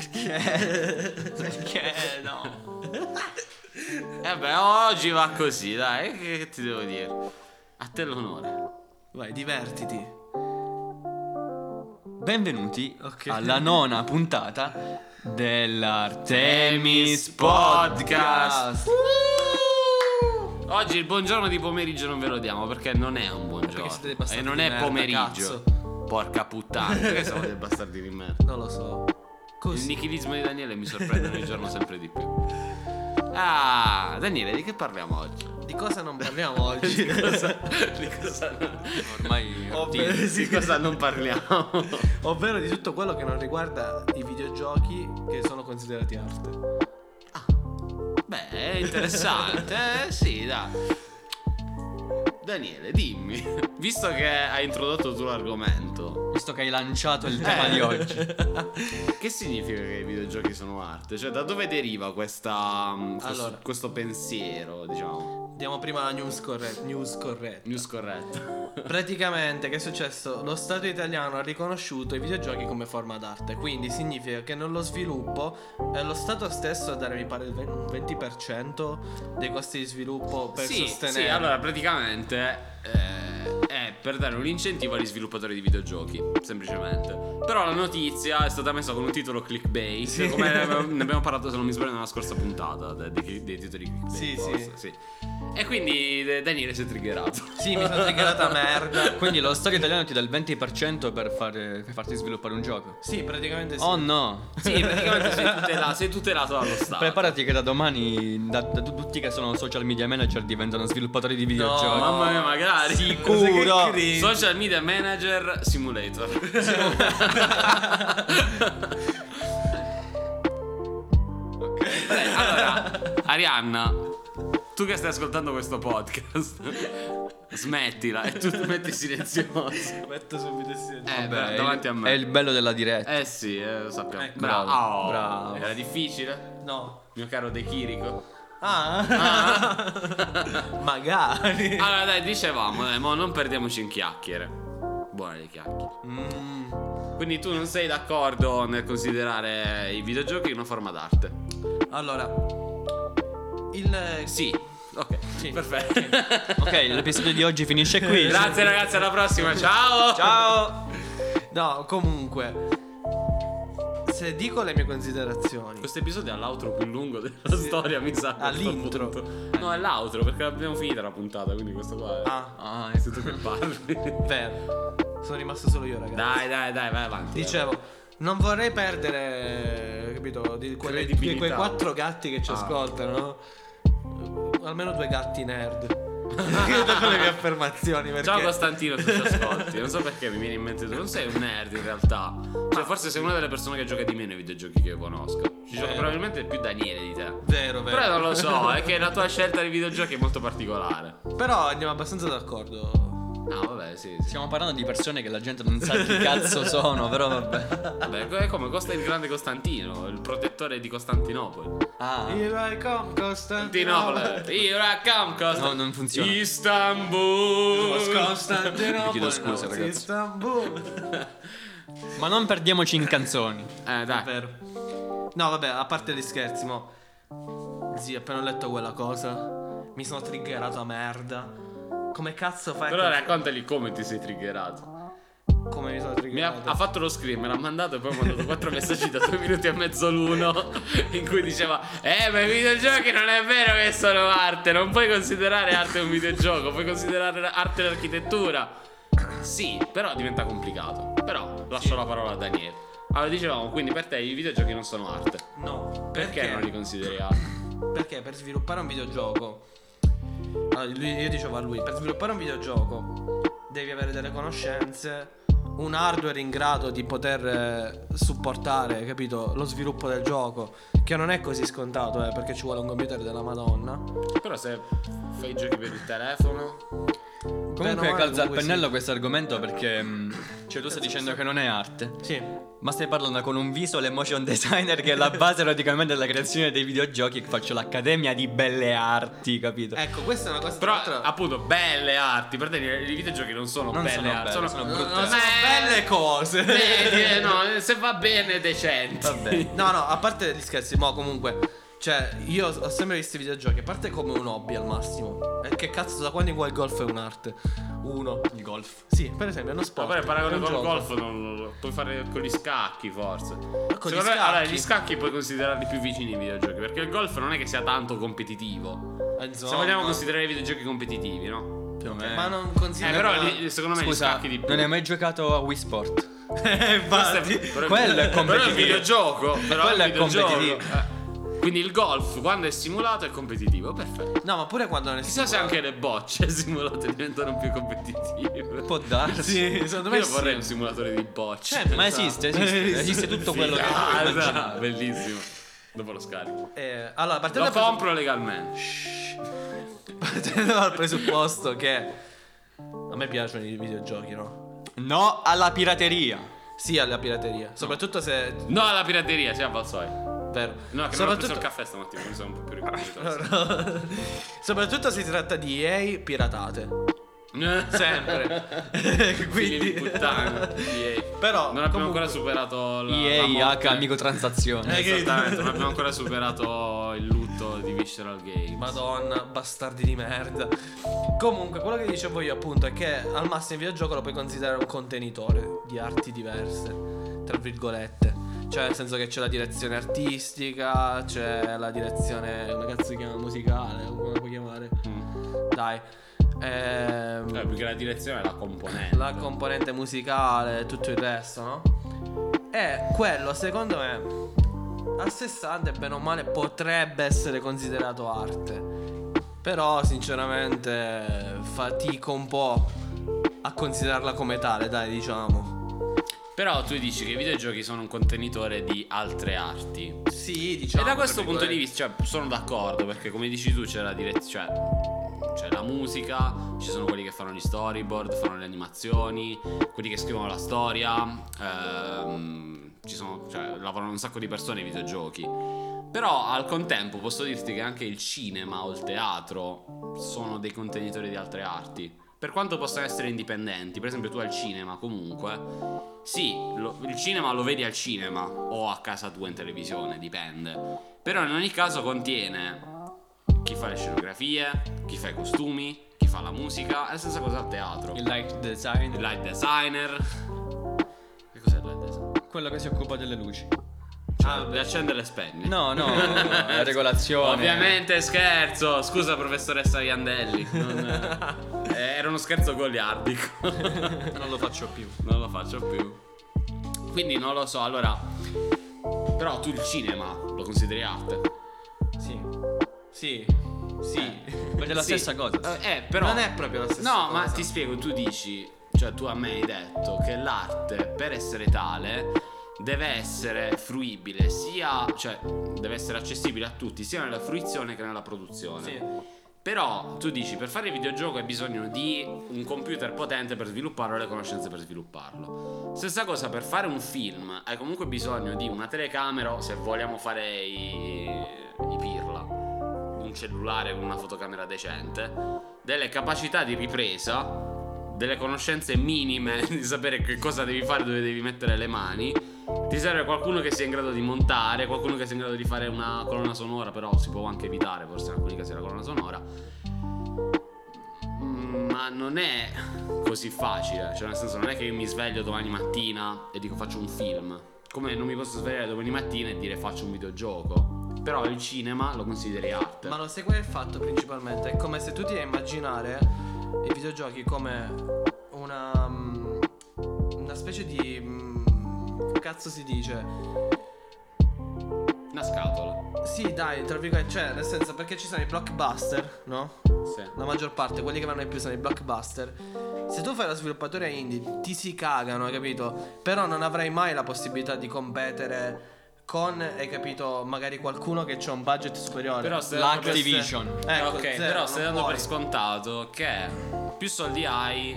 Perché? Perché no? Eh beh, oggi va così, dai, che, che ti devo dire? A te l'onore. Vai, divertiti. Benvenuti Ok. alla nona puntata dell'Artemis Artemis Podcast. Podcast. Oggi il buongiorno di pomeriggio non ve lo diamo perché non è un buongiorno. E non è merda, pomeriggio. Porca puttana, perché siamo dei bastardi di merda? Non lo so. Il Così. nichilismo di Daniele mi sorprende ogni giorno sempre di più. Ah, Daniele, di che parliamo oggi? Di cosa non parliamo oggi? Di cosa, di cosa, Ormai Ovvero, di cosa non parliamo? Ovvero di tutto quello che non riguarda i videogiochi che sono considerati arte. Beh, è interessante, eh, sì, dai. Daniele, dimmi, visto che hai introdotto tu l'argomento, Visto che hai lanciato il tema Eh. di oggi. che significa che i videogiochi sono arte? Cioè, da dove deriva questa, mm, questo, Allora. questo pensiero, diciamo? Diamo prima la news corretta. News corretta. News corretto. Praticamente, che è successo? Lo Stato italiano ha riconosciuto i videogiochi come forma d'arte. Quindi significa che nello sviluppo è lo Stato stesso a dare, mi pare, il ve- un 20% dei costi di sviluppo per sì, sostenere. sì, allora praticamente eh, è per dare un incentivo agli sviluppatori di videogiochi, semplicemente. Però la notizia è stata messa con un titolo clickbait, Sì. come ne abbiamo- parlato se non mi sbaglio nella scorsa puntata de- dei, dei titoli clickbait. Sì, forse, sì. E quindi Daniele si è triggerato. Sì, mi sono triggerata merda. Quindi lo Stato italiano ti dà il 20% per, fare- per farti sviluppare un gioco. Sì, praticamente sì. Oh no! Sì, praticamente sei, tutela- sei tutelato dallo Stato. Preparati che da domani da, da tutti che sono social media manager diventano sviluppatori di videogiochi. No, Mamma mia, magari. Sicuro. Cringe. Social Media Manager Simulator. Allora, Arianna, tu che stai ascoltando questo podcast, smettila e tu ti metti silenzioso. Metto subito insieme. Eh, Vabbè, davanti a me. È il bello della diretta. Eh sì, eh, lo sappiamo. Ecco. bravo. Bravo, Oh, bravo. Era difficile? No. Mio caro De Chirico. Ah. Magari. Allora dai, dicevamo, dai, mo non perdiamoci in chiacchiere. Buone le chiacchiere. Mm. Quindi tu non sei d'accordo nel considerare i videogiochi una forma d'arte? Allora, il Sì. Ok, Sì. perfetto. Ok, l'episodio di oggi finisce qui. Grazie ragazzi, alla prossima. Ciao. Ciao! No, comunque se dico le mie considerazioni. Questo episodio è l'outro più lungo della storia, mi sa. All'intro. No, è l'outro perché abbiamo finita la puntata, quindi questo qua è... Ah, Ah, sei tu che parli. vero. Sono rimasto solo io, ragazzi. dai, dai, dai, vai avanti. Dicevo, non vorrei perdere, capito, di quelle- di quei quattro gatti che ci Ah. ascoltano. no? Almeno due gatti nerd. Dopo le mie affermazioni, perché Ciao Costantino, tu ci ascolti. Non so perché mi viene in mente tu. Non sei un nerd in realtà. Cioè, forse sei una delle persone che gioca di meno ai videogiochi che io conosco. Ci gioca Vero. probabilmente più Daniele di te. Vero, vero. Però non lo so, è che la tua scelta di videogiochi è molto particolare. Però andiamo abbastanza d'accordo. No, vabbè, sì, sì. Stiamo parlando di persone che la gente non sa chi cazzo sono, però vabbè. Vabbè, è come Costa il grande Costantino, il protettore di Costantinopoli. Ah. Here I come, Costantinopoli. Here I come, Costa- No, non funziona. Istanbul. Costantinopoli. Vi chiedo scusa, ragazzi. Istanbul. Ma non perdiamoci in canzoni. Eh, dai. Vero. No, vabbè, a parte gli scherzi, mo. Zio, appena ho letto quella cosa, mi sono triggerato a merda. Come cazzo fai? Però raccontali come ti sei triggerato. Come mi sono Mi ha, triggerato? ha fatto lo screen, me l'ha mandato e poi mi ha mandato quattro messaggi da due minuti e mezzo l'uno in cui diceva Eh ma i videogiochi non è vero che sono arte, non puoi considerare arte un videogioco, puoi considerare arte l'architettura. Sì, però diventa complicato. Però lascio la parola a Daniele. Allora dicevamo, quindi per te i videogiochi non sono arte. No, Perché, perché? non li consideri arte? Perché per sviluppare un videogioco. Lui- io dicevo a lui, per sviluppare un videogioco devi avere delle conoscenze, un hardware in grado di poter eh, supportare, capito, lo sviluppo del gioco, che non è così scontato, eh, perché ci vuole un computer della Madonna. Però se fai i giochi per il telefono... Comunque male, calza al comunque pennello sì. questo argomento perché mh, cioè tu stai dicendo che non è arte, Sì. ma stai parlando con un visual e motion designer che è la base praticamente della creazione dei videogiochi che faccio l'accademia di belle arti, capito? Ecco, questa è una cosa Però tra appunto belle arti, per te i videogiochi non sono Non belle sono arti, belle, sono, sono brutte. Non Sono belle Belle cose. Medie, no, se va bene, decenti. Vabbè. No, no, a parte gli scherzi, ma comunque. Cioè, io ho sempre visto i videogiochi, a parte come un hobby al massimo. E che cazzo, da quando qua il golf è un'arte? Uno. Il golf. Sì, per esempio, è uno Ma sport. poi il è paragone con il golf non lo puoi fare con gli scacchi, forse. Con gli Secondo me, allora, scacchi. gli scacchi puoi considerarli più vicini ai videogiochi. Perché il golf non è che sia tanto competitivo. Eh, Se insomma. vogliamo considerare i videogiochi competitivi, no? Più o meno. Ma non Eh, considera. però lì, secondo me gli Scusa, scacchi di più. non hai mai giocato a Wii Sport? Eh, infatti. Però- Quello è Però è un competitivo. videogioco. Però Quello è è un videogioco. competitivo. Eh. Quindi il golf, quando è simulato, è competitivo. Perfetto. No, ma pure quando non è Chissà se simulato. anche le bocce simulate diventano più competitive. Può darsi. Sì, secondo me Io sì. vorrei un simulatore di bocce. Cioè, Ma esiste, esiste. Esiste tutto quello che Ah, esatto. Bellissimo. Dopo lo scarico. Eh, allora, partendo Lo dal compro legalmente. partendo dal presupposto che a me piacciono i videogiochi, no? No alla pirateria. Sì, alla pirateria. Soprattutto se. No alla pirateria, sì, a Valsoi. Vero. No, che non ho preso il caffè stamattina, quindi sono un po' più ricordato. Soprattutto se si tratta di EA piratate. Sempre. Figli Quindi. di puttana. EA. Però. Non abbiamo comunque- ancora superato la, EA, la. H, microtransazione. Eh, che- Esattamente, non abbiamo ancora superato il lutto di Visceral Games. Madonna, bastardi di merda. Comunque, quello che dicevo io, appunto, è che al massimo il videogioco lo puoi considerare un contenitore di arti diverse, tra virgolette. Cioè, nel senso che c'è la direzione artistica, c'è la direzione. come cazzo si chiama? Musicale, come la puoi chiamare? Mm. Dai. Ehm, Eh, perché la direzione è la componente. la componente musicale, tutto il resto, no? E quello, secondo me, a sé stante, bene o male, potrebbe essere considerato arte. Però, sinceramente, fatico un po' a considerarla come tale, dai, diciamo. Però tu dici che i videogiochi sono un contenitore di altre arti. Sì, diciamo. e da questo tra punto di vista, cioè, sono d'accordo perché come dici tu c'è la direzione, cioè, c'è la musica, ci sono quelli che fanno gli storyboard, fanno le animazioni, quelli che scrivono la storia, ehm, ci sono, cioè, lavorano un sacco di persone ai videogiochi. Però al contempo posso dirti che anche il cinema o il teatro sono dei contenitori di altre arti. Per quanto possano essere indipendenti, per esempio tu al cinema comunque, sì, lo- il cinema lo vedi al cinema o a casa tua in televisione, dipende. Però in ogni caso contiene chi fa le scenografie, chi fa i costumi, chi fa la musica, è la stessa cosa al teatro. Il light design. Il light designer. Che cos'è il light design? Quello che si occupa delle luci. Cioè, le accende e le spegne. No, no, la regolazione. Ovviamente scherzo, scusa professoressa Iandelli. Non- eh, era uno scherzo goliardico. Non lo faccio più. non lo faccio più. Quindi non lo so, allora. Però tu il cinema lo consideri arte. Sì. Sì. Sì. Ma è la Sì. stessa cosa. Eh, eh, però. Non è proprio la stessa No, cosa. ma ti spiego, tu dici. Cioè, tu a me hai detto che l'arte, per essere tale, deve essere fruibile sia. cioè, deve essere accessibile a tutti, sia nella fruizione che nella produzione. Sì. Però tu dici per fare il videogioco hai bisogno di un computer potente per svilupparlo e le conoscenze per svilupparlo. Stessa cosa per fare un film, hai comunque bisogno di una telecamera se vogliamo fare i, i pirla, un cellulare con una fotocamera decente, delle capacità di ripresa, delle conoscenze minime di sapere che cosa devi fare, dove devi mettere le mani. Ti serve qualcuno che sia in grado di montare, qualcuno che sia in grado di fare una colonna sonora, però si può anche evitare forse in alcuni casi la colonna sonora. Mm, Ma non è così facile, cioè nel senso non è che io mi sveglio domani mattina e dico faccio un film. Come non mi posso svegliare domani mattina e dire faccio un videogioco. Però il cinema lo consideri arte. Ma lo è il fatto principalmente? È come se tu ti devi immaginare i videogiochi come una. mm, una specie di. mm, cazzo si dice? Una scatola. Sì, dai, tra virgolette, cioè, nel senso, perché ci sono i blockbuster, no? Sì. La maggior parte, quelli che vanno di più sono i blockbuster. Se tu fai lo sviluppatore indie, ti si cagano, hai capito? Però non avrai mai la possibilità di competere con, hai capito, magari qualcuno che ha un budget superiore. Però se L'Activision. Ecco, ok, zero, però stai dando puoi. per scontato che più soldi hai,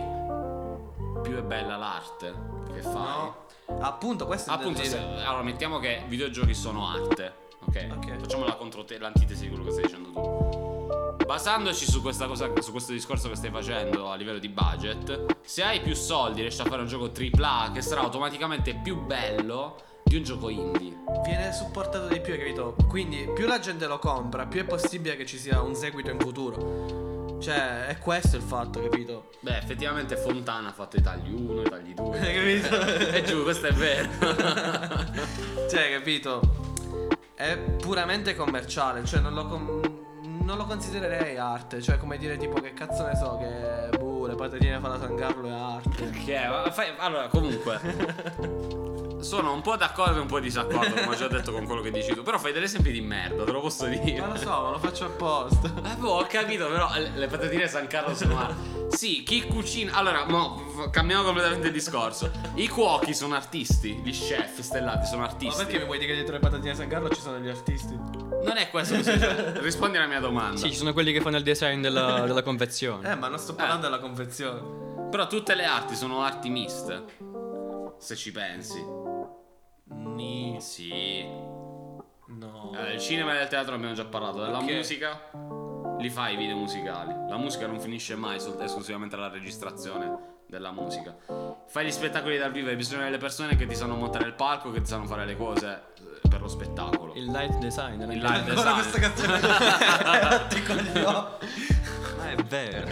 più è bella l'arte che fai. No. Appunto, questo è Appunto, se- allora mettiamo che videogiochi sono arte, ok? Ok. Facciamo la controte- l'antitesi di quello che stai dicendo tu. basandoci su questa cosa, su questo discorso che stai facendo a livello di budget, se hai più soldi riesci a fare un gioco AAA che sarà automaticamente più bello di un gioco indie. Viene supportato di più, hai capito? Quindi più la gente lo compra, più è possibile che ci sia un seguito in futuro. Cioè, è questo il fatto, capito? Beh, effettivamente Fontana ha fatto i tagli 1, i tagli 2. Hai capito? e giù, questo è vero. cioè, capito? È puramente commerciale, cioè non lo, com- non lo considererei arte. Cioè, come dire, tipo, che cazzo ne so, che boh, le patatine fa la San Carlo è arte. Che ma fai- allora, comunque. Sono un po' d'accordo e un po' disaccordo, come ho già detto con quello che dici tu. Però fai degli esempi di merda, te lo posso dire. Ma lo so, ma lo faccio apposta. Eh, boh, ho capito, però le le patatine San Carlo sono arte. Sì, chi cucina. Allora, mo, cambiamo completamente il discorso. I cuochi sono artisti, gli chef stellati sono Ma artisti. perché mi vuoi dire che dietro le patatine San Carlo ci sono gli artisti? Non è questo che succede. Rispondi alla mia domanda. Sì, ci sono quelli che fanno il design della, della confezione. Eh, ma non sto parlando della confezione. Però tutte le arti sono arti miste. Se ci pensi. Ni. Sì. No. Eh, il cinema e del teatro abbiamo già parlato. Della Ok. musica. Li fai i video musicali. La musica non finisce mai sol- esclusivamente alla registrazione della musica. Fai gli spettacoli dal vivo, hai bisogno delle persone che ti sanno montare il palco, che ti sanno fare le cose eh, per lo spettacolo. Il light design. Il light Ancora design. questa canzone. Ti coglioni. Ah, è vero.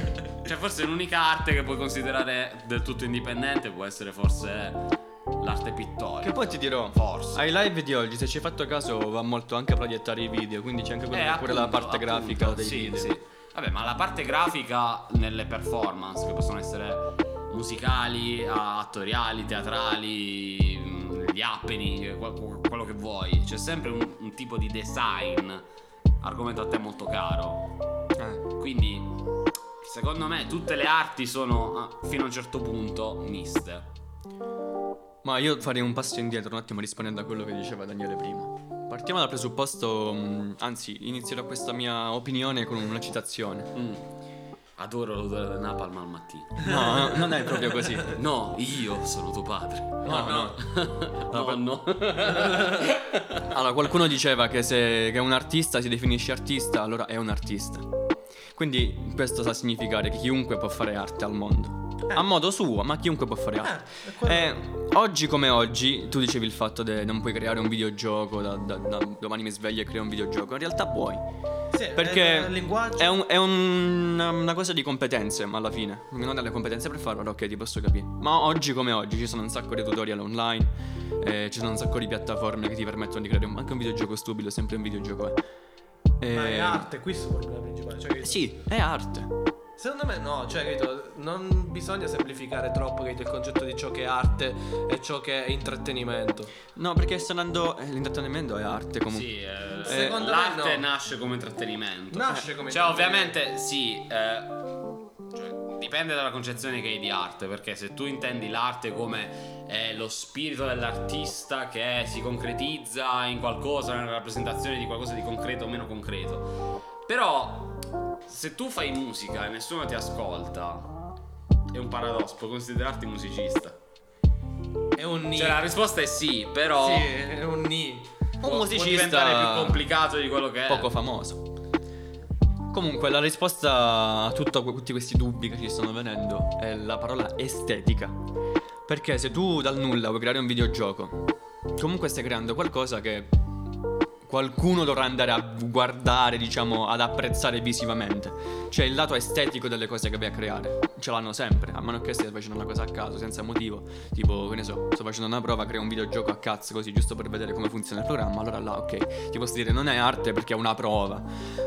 Cioè, forse l'unica arte che puoi considerare del tutto indipendente può essere forse l'arte pittorica. Che poi ti dirò, Forse. ai live di oggi, se ci hai fatto caso, va molto anche a proiettare i video, quindi c'è anche quella- Eh, pure la appunto, parte appunto, grafica dei sì, video. Sì. Vabbè, ma la parte grafica nelle performance, che possono essere musicali, attoriali, teatrali, mh, gli happening, quel- quello che vuoi. C'è sempre un, un tipo di design, argomento a te molto caro. Eh. Quindi, secondo me, tutte le arti sono, ah, fino a un certo punto, miste. Ma io farei un passo indietro un attimo rispondendo a quello che diceva Daniele prima. Partiamo dal presupposto, mh, anzi, inizierò questa mia opinione con una citazione. Mm. Adoro l'odore del napalm al mattino. No, no, non è proprio così. No, io sono tuo padre. No, no. No, no. Allora, qualcuno diceva che se che un artista si definisce artista, allora è un artista. Quindi questo sa significare che chiunque può fare arte al mondo. A modo suo, ma chiunque può fare arte. Eh, quello- Eh, oggi come oggi, tu dicevi il fatto che non puoi creare un videogioco, da, da- da domani mi sveglio e creo un videogioco. In realtà puoi. Sì, Perché è linguaggio. è, un- è un- una cosa di competenze alla fine. Non hai le competenze per farlo, ok, ti posso capire. Ma oggi come oggi ci sono un sacco di tutorial online, eh, ci sono un sacco di piattaforme che ti permettono di creare un- anche un videogioco stupido, sempre un videogioco è. Ma è Eh, arte, questo è il problema principale. Cioè, che- Sì, è arte. Secondo me no, cioè, capito, non bisogna semplificare troppo capito, il concetto di ciò che è arte e ciò che è intrattenimento. No, perché sta andando. eh, L'intrattenimento è arte comunque. Sì, eh, Secondo me l'arte no. nasce come intrattenimento. Nasce come Cioè, intrattenimento. ovviamente, sì. eh, cioè, dipende dalla concezione che hai di arte. Perché se tu intendi l'arte come eh, lo spirito dell'artista che si concretizza in qualcosa, nella rappresentazione di qualcosa di concreto o meno concreto. Però, se tu fai musica e nessuno ti ascolta, è un paradosso. Puoi considerarti musicista. È un ni. Cioè, la risposta è sì, però. Sì, è un ni. Un può- musicista diventare più complicato di quello che è. poco famoso. Comunque, la risposta a tutto- tutti questi dubbi che ci stanno venendo è la parola estetica. Perché se tu dal nulla vuoi creare un videogioco, comunque stai creando qualcosa che qualcuno dovrà andare a guardare, diciamo, ad apprezzare visivamente. Cioè il lato estetico delle cose che vai a creare. Ce l'hanno sempre, a meno che stai facendo una cosa a caso, senza motivo. Tipo, che ne so, sto facendo una prova, creo un videogioco a cazzo così, giusto per vedere come funziona il programma. Allora là, ok, ti posso dire non è arte perché è una prova.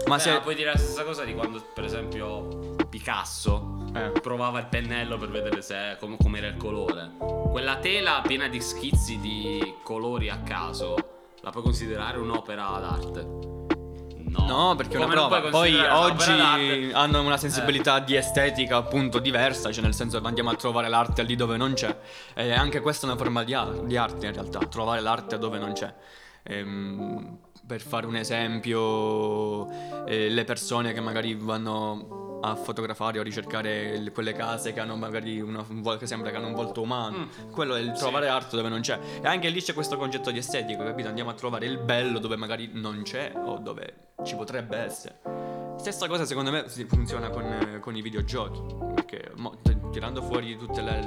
Ma Beh, se... puoi dire la stessa cosa di quando, per esempio, Picasso Eh. provava il pennello per vedere se com- com'era il colore. Quella tela piena di schizzi di colori a caso, la puoi considerare un'opera d'arte? No, No, perché è una prova. Poi oggi hanno una sensibilità di estetica appunto diversa, cioè nel senso che andiamo a trovare l'arte lì dove non c'è. E anche questa è una forma di, ar- di arte in realtà, trovare l'arte dove non c'è. Ehm, per fare un esempio, eh, le persone che magari vanno a fotografare o ricercare quelle case che hanno magari una, che sembra che hanno un volto umano. Mm. Quello è il Sì. trovare arte dove non c'è. E anche lì c'è questo concetto di estetico, capito? Andiamo a trovare il bello dove magari non c'è o dove ci potrebbe essere. Stessa cosa secondo me funziona con, con i videogiochi. Perché mo- t- tirando fuori tutte le,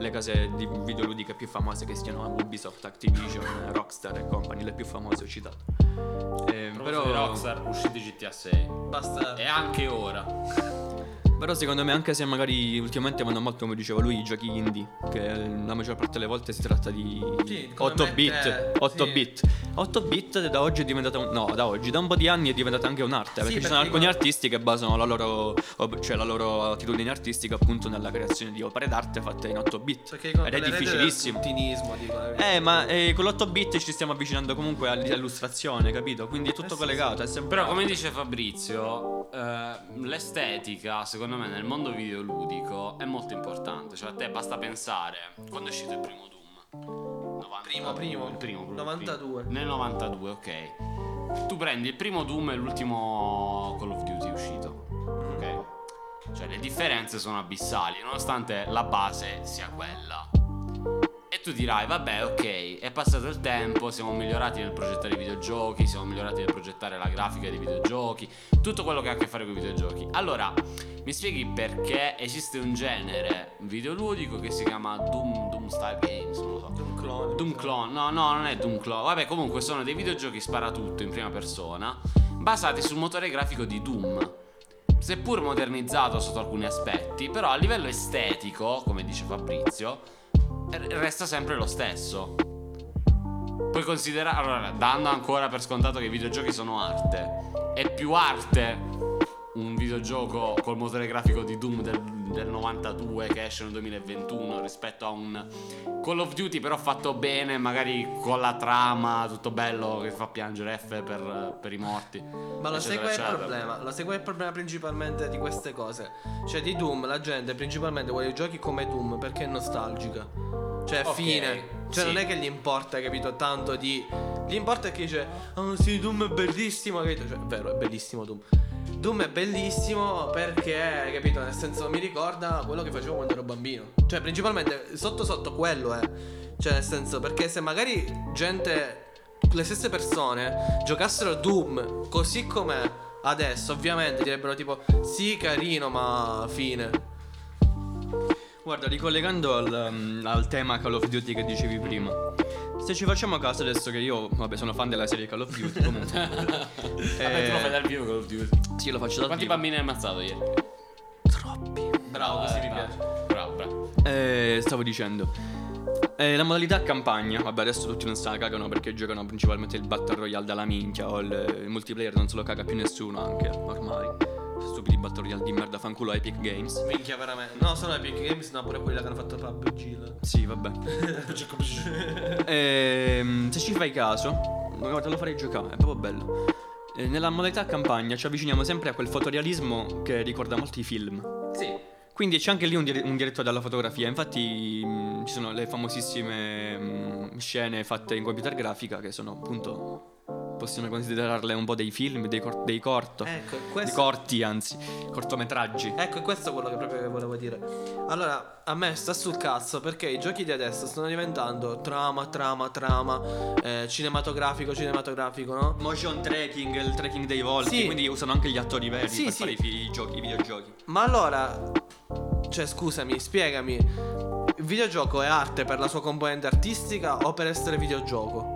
le case di videoludiche più famose che siano Ubisoft, Activision, Rockstar e compagni, le più famose ho citato. Eh, Però Rockstar usciti GTA 6. Basta. E anche ora. Però secondo me anche se magari ultimamente vanno molto come diceva lui i giochi indie, che la maggior parte delle volte si tratta di Sì, come 8 me bit, te, 8 sì. bit. 8 bit da oggi è diventata un, no, da oggi, da un po' di anni è diventata anche un'arte, perché ci sono alcuni dico- artisti che basano la loro cioè la loro attitudine artistica appunto nella creazione di opere d'arte fatte in 8 bit. Perché Ed è difficilissimo. del putinismo, dicono. Eh, ma eh, con l'8 bit ci stiamo avvicinando comunque all'illustrazione, capito? Quindi è tutto Eh sì, collegato, è sempre Però come dice Fabrizio, eh, l'estetica secondo me nel mondo videoludico è molto importante. Cioè a te basta pensare quando è uscito il primo Doom. 90 Primo, primo. Il primo, primo, 92. primo. Nel 92, ok. Tu prendi il primo Doom e l'ultimo Call of Duty uscito. Ok. Cioè le differenze sono abissali, nonostante la base sia quella. E tu dirai, vabbè, ok, è passato il tempo, siamo migliorati nel progettare i videogiochi, siamo migliorati nel progettare la grafica dei videogiochi, tutto quello che ha a che fare con i videogiochi. Allora, mi spieghi perché esiste un genere videoludico che si chiama Doom, Doom Style Games, non lo so. Doom clone. Doom Clone, no, no, non è Doom Clone. Vabbè, comunque sono dei videogiochi sparatutto in prima persona, basati sul motore grafico di Doom. Seppur modernizzato sotto alcuni aspetti, però a livello estetico, come dice Fabrizio, resta sempre lo stesso. Puoi considerare, allora, dando ancora per scontato che i videogiochi sono arte, è più arte un videogioco col motore grafico di Doom del, del 92 che esce nel 2021 rispetto a un Call of Duty però fatto bene, magari con la trama, tutto bello che fa piangere F per, per i morti. Ma lo è il problema? Lo è il problema principalmente di queste cose? Cioè di Doom la gente principalmente vuole i giochi come Doom perché è nostalgica. Cioè Ok, fine. Cioè sì. non è che gli importa, capito, tanto di... Gli importa che dice, oh sì, Doom è bellissimo, capito? Cioè, è vero, è bellissimo Doom. Doom è bellissimo perché, capito, nel senso mi ricorda quello che facevo quando ero bambino. Cioè, principalmente, sotto sotto quello è. Cioè, nel senso, perché se magari gente le stesse persone giocassero Doom così come adesso, ovviamente direbbero tipo sì, carino, ma fine. Guarda, ricollegando al, um, al tema Call of Duty che dicevi prima. Se ci facciamo caso adesso che io, vabbè, sono fan della serie Call of Duty comunque. Vabbè, tu lo fai dal vivo Call of Duty. Sì, lo faccio da Quanti bambini hai ammazzato ieri? Troppi. Bravo, così Eh, mi bravo. piace. Bravo, bravo. Eh, stavo dicendo. Eh, la modalità campagna, vabbè adesso tutti non se la cagano perché giocano principalmente il Battle Royale dalla minchia o il, il multiplayer non se lo caga più nessuno anche ormai. Stupidi Battle Royale di merda, fanculo Epic Games. Minchia veramente. No, sono Epic Games, no, pure quella che hanno fatto PUBG. là. Sì, vabbè. Ehm, se ci fai caso, guarda, te lo farei giocare, è proprio bello. Eh, nella modalità campagna ci avviciniamo sempre a quel fotorealismo che ricorda molto i film. Sì. Quindi c'è anche lì un, dire- un diretto dalla fotografia. Infatti, mh, ci sono le famosissime mh, scene fatte in computer grafica che sono appunto. Possiamo considerarle un po' dei film, dei, cor- dei corto. Ecco, questo corti, anzi, cortometraggi. Ecco, è questo quello che proprio volevo dire. Allora, a me sta sul cazzo perché i giochi di adesso stanno diventando trama, trama, trama, eh, cinematografico, cinematografico, no? Motion tracking, il tracking dei volti, Sì. quindi usano anche gli attori veri Sì, per sì. fare i, fi- i giochi, i videogiochi. Ma allora, cioè, scusami, spiegami. Il videogioco è arte per la sua componente artistica o per essere videogioco?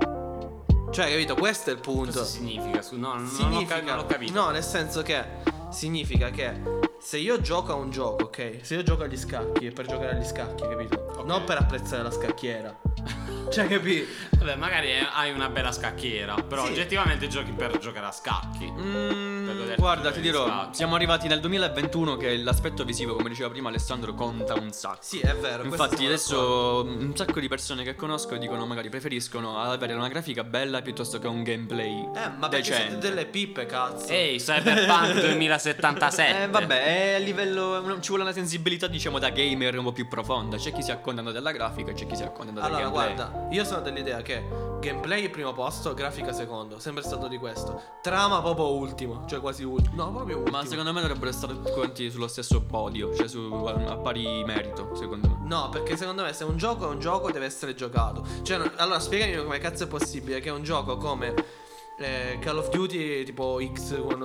Cioè, capito? Questo è il punto. Cosa significa? No, non, non, ho, significa non ho capito. No, nel senso che significa che se io gioco a un gioco, ok? Se io gioco agli scacchi è per giocare agli scacchi, capito? Ok. Non per apprezzare la scacchiera. cioè, capi? Vabbè, magari hai una bella scacchiera, però Sì. oggettivamente giochi per giocare a scacchi. Mm, guarda, ti dirò, scacchi. siamo arrivati nel 2021 che l'aspetto visivo, come diceva prima Alessandro, conta un sacco. Sì, è vero. Infatti adesso un sacco di persone che conosco dicono magari preferiscono avere una grafica bella piuttosto che un gameplay Eh, ma decente. delle pippe, cazzo. Ehi, Cyberpunk 2077. Eh vabbè, è a livello ci vuole una sensibilità diciamo da gamer un po' più profonda. C'è chi si accontenta della grafica e c'è chi si accontenta del Allora, gameplay. guarda, io sono dell'idea che gameplay primo posto, grafica secondo, sempre stato di questo. Trama proprio ultimo, cioè quasi ultimo. No, proprio ultimo. Ma secondo me dovrebbero stare tutti quanti sullo stesso podio, cioè su, a pari merito, secondo me. No, perché secondo me se un gioco è un gioco deve essere giocato. Cioè, no- allora spiegami come cazzo è possibile che un gioco come Eh, Call of Duty tipo X con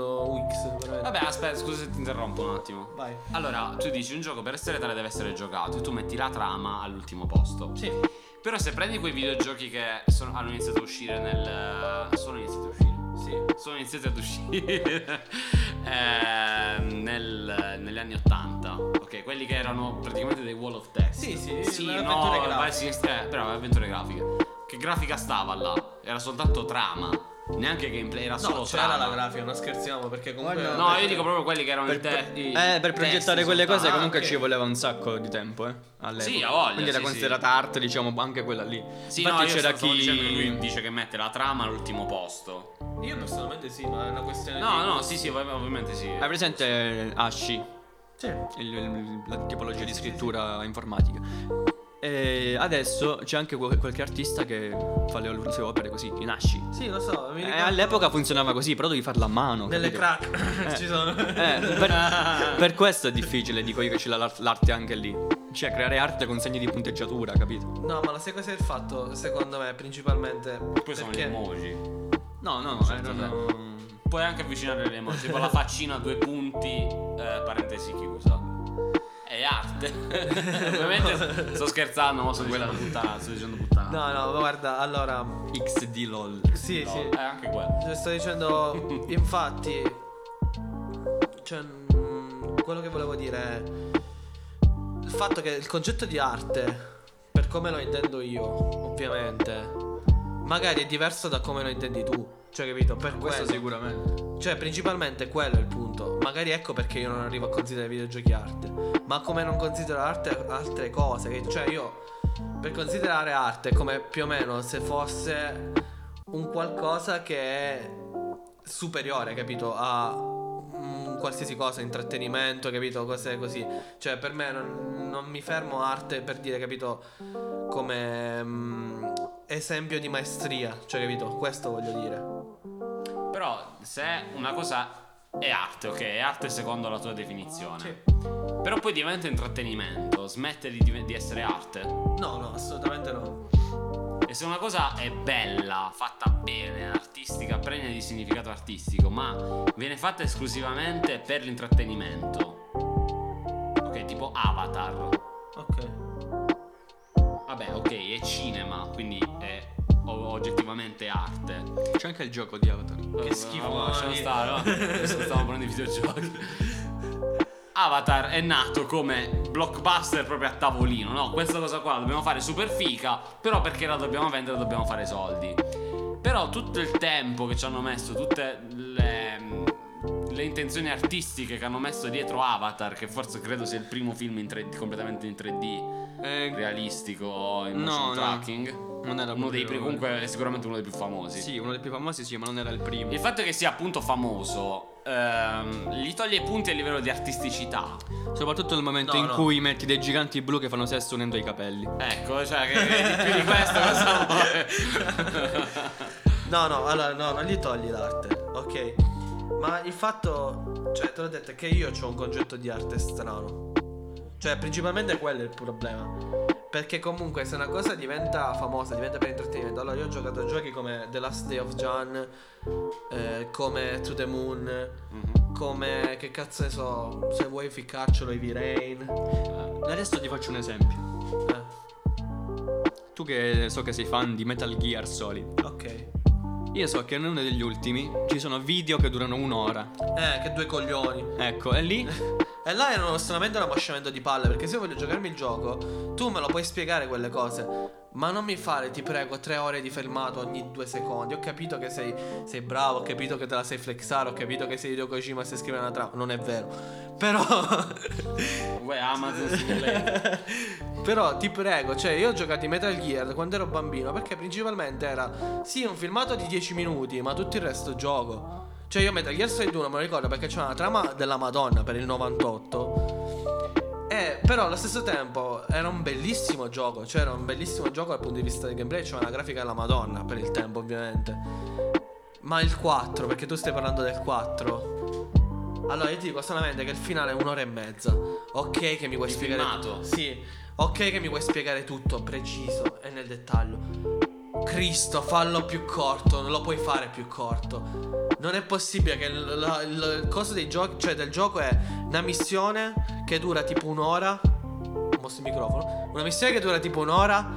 X. veramente. Vabbè, aspetta, scusa se ti interrompo un attimo. Vai. Allora, tu dici un gioco per essere tale deve essere giocato e tu metti la trama all'ultimo posto. Sì. Però se prendi quei videogiochi che sono- hanno iniziato a uscire nel... Sono iniziati a uscire. Sì. Sono iniziati ad uscire eh, nel- negli anni 80. Ok, quelli che erano praticamente dei wall of text. Sì, sì, Sì, no, vai, sì, eh, però avventure grafiche. Che grafica stava là? Era soltanto trama. Neanche gameplay, era solo No, c'era trama. la grafica, non scherziamo perché comunque Guarda, No, io dico proprio quelli che erano Per, i te- i eh, per progettare testi quelle cose comunque Ah, ok. ci voleva un sacco di tempo, eh. all'epoca. Sì, ha voglia, Quindi era sì, considerata arte, diciamo, anche quella lì. Sì, Infatti no, io c'era chi che lui dice che mette la trama all'ultimo posto. Io personalmente sì, ma è una questione No, di no, sì, sì, ov- ovviamente sì. Hai presente Ashi, Sì. il- il- la tipologia di scrittura informatica. E adesso c'è anche qualche artista che fa le sue opere così, in Ashi. Sì, lo so, mi E ricordo all'epoca funzionava così, però devi farla a mano. nelle capito? crack ci sono. Eh, per, per questo è difficile, dico io che c'è la- l'arte anche lì. Cioè, creare arte con segni di punteggiatura, capito? No, ma la sai cosa è il fatto, secondo me, principalmente Poi sono gli emoji. No, no, Certo, erano- Puoi anche avvicinare le emoji, tipo la faccina a due punti, eh, parentesi chiusa. È arte. Ovviamente sto scherzando, ma sto dicendo puttana, sto dicendo puttana. No, no, guarda, allora XD LOL. sì, No, sì. È anche quello. Cioè, sto dicendo, infatti, cioè, quello che volevo dire è il fatto che il concetto di arte, per come lo intendo io, ovviamente, magari è diverso da come lo intendi tu. Cioè, capito? Per Questo quello. sicuramente. Cioè, principalmente quello è il punto. Magari ecco perché io non arrivo a considerare i videogiochi arte. Ma come non considero arte altre cose. che- Cioè, io per considerare arte come più o meno se fosse un qualcosa che è superiore, capito? A qualsiasi cosa, intrattenimento, capito? Cose così. Cioè, per me non, non mi fermo a arte per dire, capito? Come mm, esempio di maestria. Cioè, capito? Questo voglio dire. Però se una cosa è arte, ok, è arte secondo la tua definizione. Sì. Però poi diventa intrattenimento, smette di, di essere arte. No, no, assolutamente no. E se una cosa è bella, fatta bene, artistica, pregna di significato artistico, ma viene fatta esclusivamente per l'intrattenimento. Ok, tipo Avatar. Ok. Vabbè, ok, è cinema, quindi è o- oggettivamente arte. C'è anche il gioco di Avatar. Che schifo, mamma lasciamo stare, va. Adesso stiamo parlando di videogiochi. Avatar è nato come blockbuster proprio a tavolino, no? Questa cosa qua la dobbiamo fare super fica, però perché la dobbiamo vendere dobbiamo fare soldi. Però tutto il tempo che ci hanno messo, tutte le, le intenzioni artistiche che hanno messo dietro Avatar, che forse credo sia il primo film in 3D, completamente in 3D, Eh, realistico, in No, motion no. tracking. non era Uno dei primi, comunque è sicuramente uno dei più famosi. Sì, uno dei più famosi, sì, ma non era il primo. Il fatto che sia appunto famoso ehm, gli toglie i punti a livello di artisticità. Soprattutto nel momento No, in no. cui metti dei giganti blu che fanno sesso unendo i capelli. Ecco, cioè, che, che di più di questo cosa vuoi? No, no, allora no, non gli togli l'arte, ok? Ma il fatto, cioè, te l'ho detto, è che io ho un concetto di arte strano. Cioè, principalmente quello è il problema. Perché comunque se una cosa diventa famosa, diventa per intrattenimento. Allora io ho giocato a giochi come The Last Day of John, eh, come To the Moon, Mhm. come che cazzo ne so, se vuoi ficcarcelo Heavy Rain. Adesso ti faccio un esempio. Eh, Tu che so che sei fan di Metal Gear Solid. ok. Io so che in uno degli ultimi ci sono video che durano un'ora. Eh, che due coglioni. Ecco, e lì E là è solamente un ammosciamento di palle. Perché se io voglio giocarmi il gioco, tu me lo puoi spiegare quelle cose. Ma non mi fare, ti prego, tre ore di filmato ogni due secondi. Ho capito che sei, sei bravo, ho capito che te la sai flexare, ho capito che sei Hideo Kojima se scrive una trama. Non è vero. Però. Uè, Amazon. Però ti prego, cioè io ho giocato in Metal Gear quando ero bambino perché principalmente era sì un filmato di 10 minuti, ma tutto il resto gioco. Cioè io Metal Gear Solid 1 me lo ricordo perché c'era una trama della Madonna per il 98. E però allo stesso tempo era un bellissimo gioco, cioè era un bellissimo gioco dal punto di vista del gameplay, c'era una grafica della Madonna per il tempo ovviamente. Ma il 4, perché tu stai parlando del 4. Allora io ti dico solamente che il finale è un'ora e mezza. Ok che mi puoi Di spiegare filmato? Sì. Ok che mi puoi spiegare tutto preciso e nel dettaglio. Cristo, fallo più corto, non lo puoi fare più corto. Non è possibile che il, coso dei giochi, cioè del gioco è una missione che dura tipo un'ora. Mostro il microfono. Una missione che dura tipo un'ora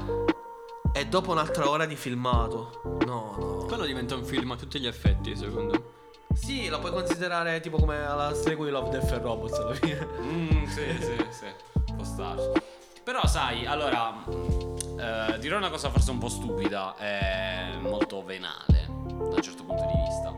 e dopo un'altra ora di filmato. No, no. Quello diventa un film a tutti gli effetti, secondo me. Sì, lo puoi considerare tipo come la sequel di Love, Death and Robots alla fine. Mm, sì, sì, sì. Può starci. Però, sai, allora. Eh, dirò una cosa forse un po' stupida e molto venale da un certo punto di vista.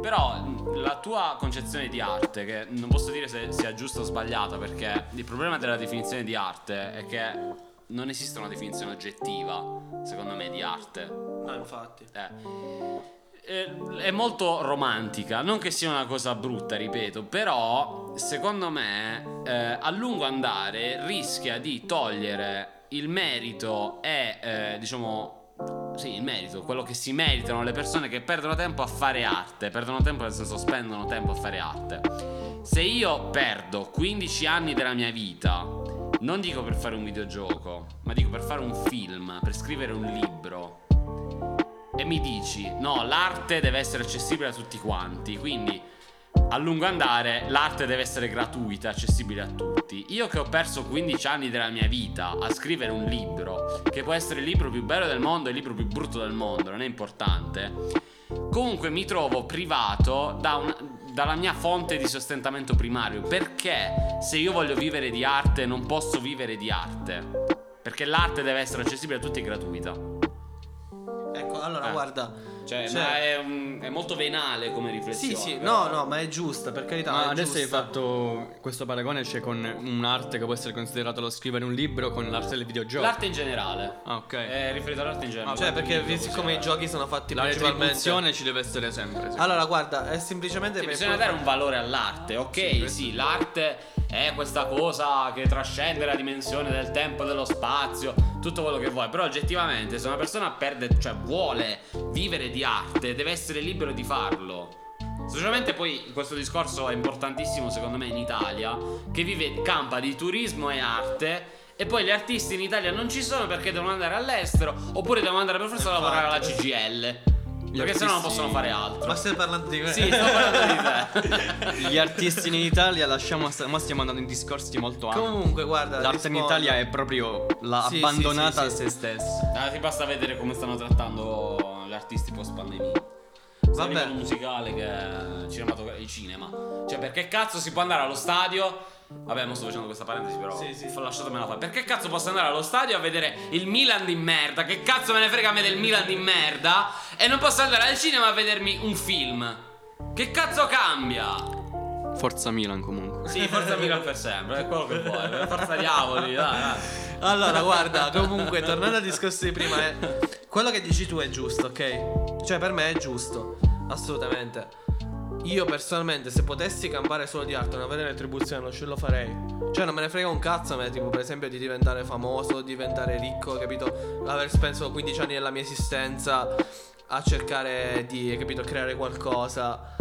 Però la tua concezione di arte, che non posso dire se sia giusta o sbagliata, perché il problema della definizione di arte è che non esiste una definizione oggettiva, secondo me, di arte. No, infatti. Eh. Eh, È molto romantica, non che sia una cosa brutta, ripeto, però secondo me eh, a lungo andare rischia di togliere il merito e eh, diciamo sì, il merito, quello che si meritano le persone che perdono tempo a fare arte, perdono tempo nel senso spendono tempo a fare arte. Se io perdo 15 anni della mia vita, non dico per fare un videogioco, ma dico per fare un film, per scrivere un libro, e mi dici no, l'arte deve essere accessibile a tutti quanti, quindi a lungo andare l'arte deve essere gratuita, accessibile a tutti. Io che ho perso 15 anni della mia vita a scrivere un libro, che può essere il libro più bello del mondo e il libro più brutto del mondo, non è importante. Comunque mi trovo privato da un- dalla mia fonte di sostentamento primario. Perché se io voglio vivere di arte non posso vivere di arte? Perché l'arte deve essere accessibile a tutti e gratuita. Ecco, allora Eh. guarda. Cioè, Cioè- ma è, un- è molto venale come riflessione. Sì, sì, però- no, no, ma è giusta, per carità. Ma adesso hai giusta. fatto questo paragone c'è con un'arte che può essere considerata lo scrivere un libro con l'arte del videogioco. L'arte in generale. Ah, ok. È riferito all'arte in generale. Cioè, perché Quindi, siccome i giochi sono fatti La principalmente. retribuzione ci deve essere sempre. sì. Allora, guarda, è semplicemente Sì, per bisogna dare un valore all'arte, ok? Sì, l'arte è questa cosa che trascende la dimensione del tempo e dello spazio, tutto quello che vuoi. Però oggettivamente, se una persona perde, cioè vuole vivere di arte, deve essere libero di farlo. Specialmente poi questo discorso è importantissimo secondo me in Italia, che vive, campa di turismo e arte. E poi gli artisti in Italia non ci sono perché devono andare all'estero, oppure devono andare per forza a lavorare alla CGL. Perché sennò non possono fare altro. Ma stai parlando di me? Sì, sto parlando di te. Gli artisti in Italia lasciamo ma stiamo andando in discorsi molto ampi. Comunque, guarda. L'arte in. Italia è proprio la Sì, abbandonata sì, sì, sì. a se stessa. Ah, ti basta vedere come stanno trattando gli artisti post pandemia. Vabbè. musicale che cinematografico, il cinema. Cioè, perché cazzo si può andare allo stadio? Vabbè, mo sto facendo questa parentesi, però. Sì, sì. fa- Lasciatemela fare. Perché cazzo posso andare allo stadio a vedere il Milan di merda? Che cazzo me ne frega a me del Milan di merda? E non posso andare al cinema a vedermi un film? Che cazzo cambia? Forza Milan comunque. Sì, forza Milan per sempre, è quello che vuoi. Forza diavoli, dai, dai. Allora, guarda, comunque, tornando al discorso di prima, è- quello che dici tu è giusto, ok? Cioè, per me è giusto, assolutamente. Io personalmente, se potessi campare solo di arte e non avere retribuzione, non ce lo farei. Cioè, non me ne frega un cazzo a me, tipo, per esempio, di diventare famoso, diventare ricco, capito? Aver speso 15 anni della mia esistenza a cercare di, capito, creare qualcosa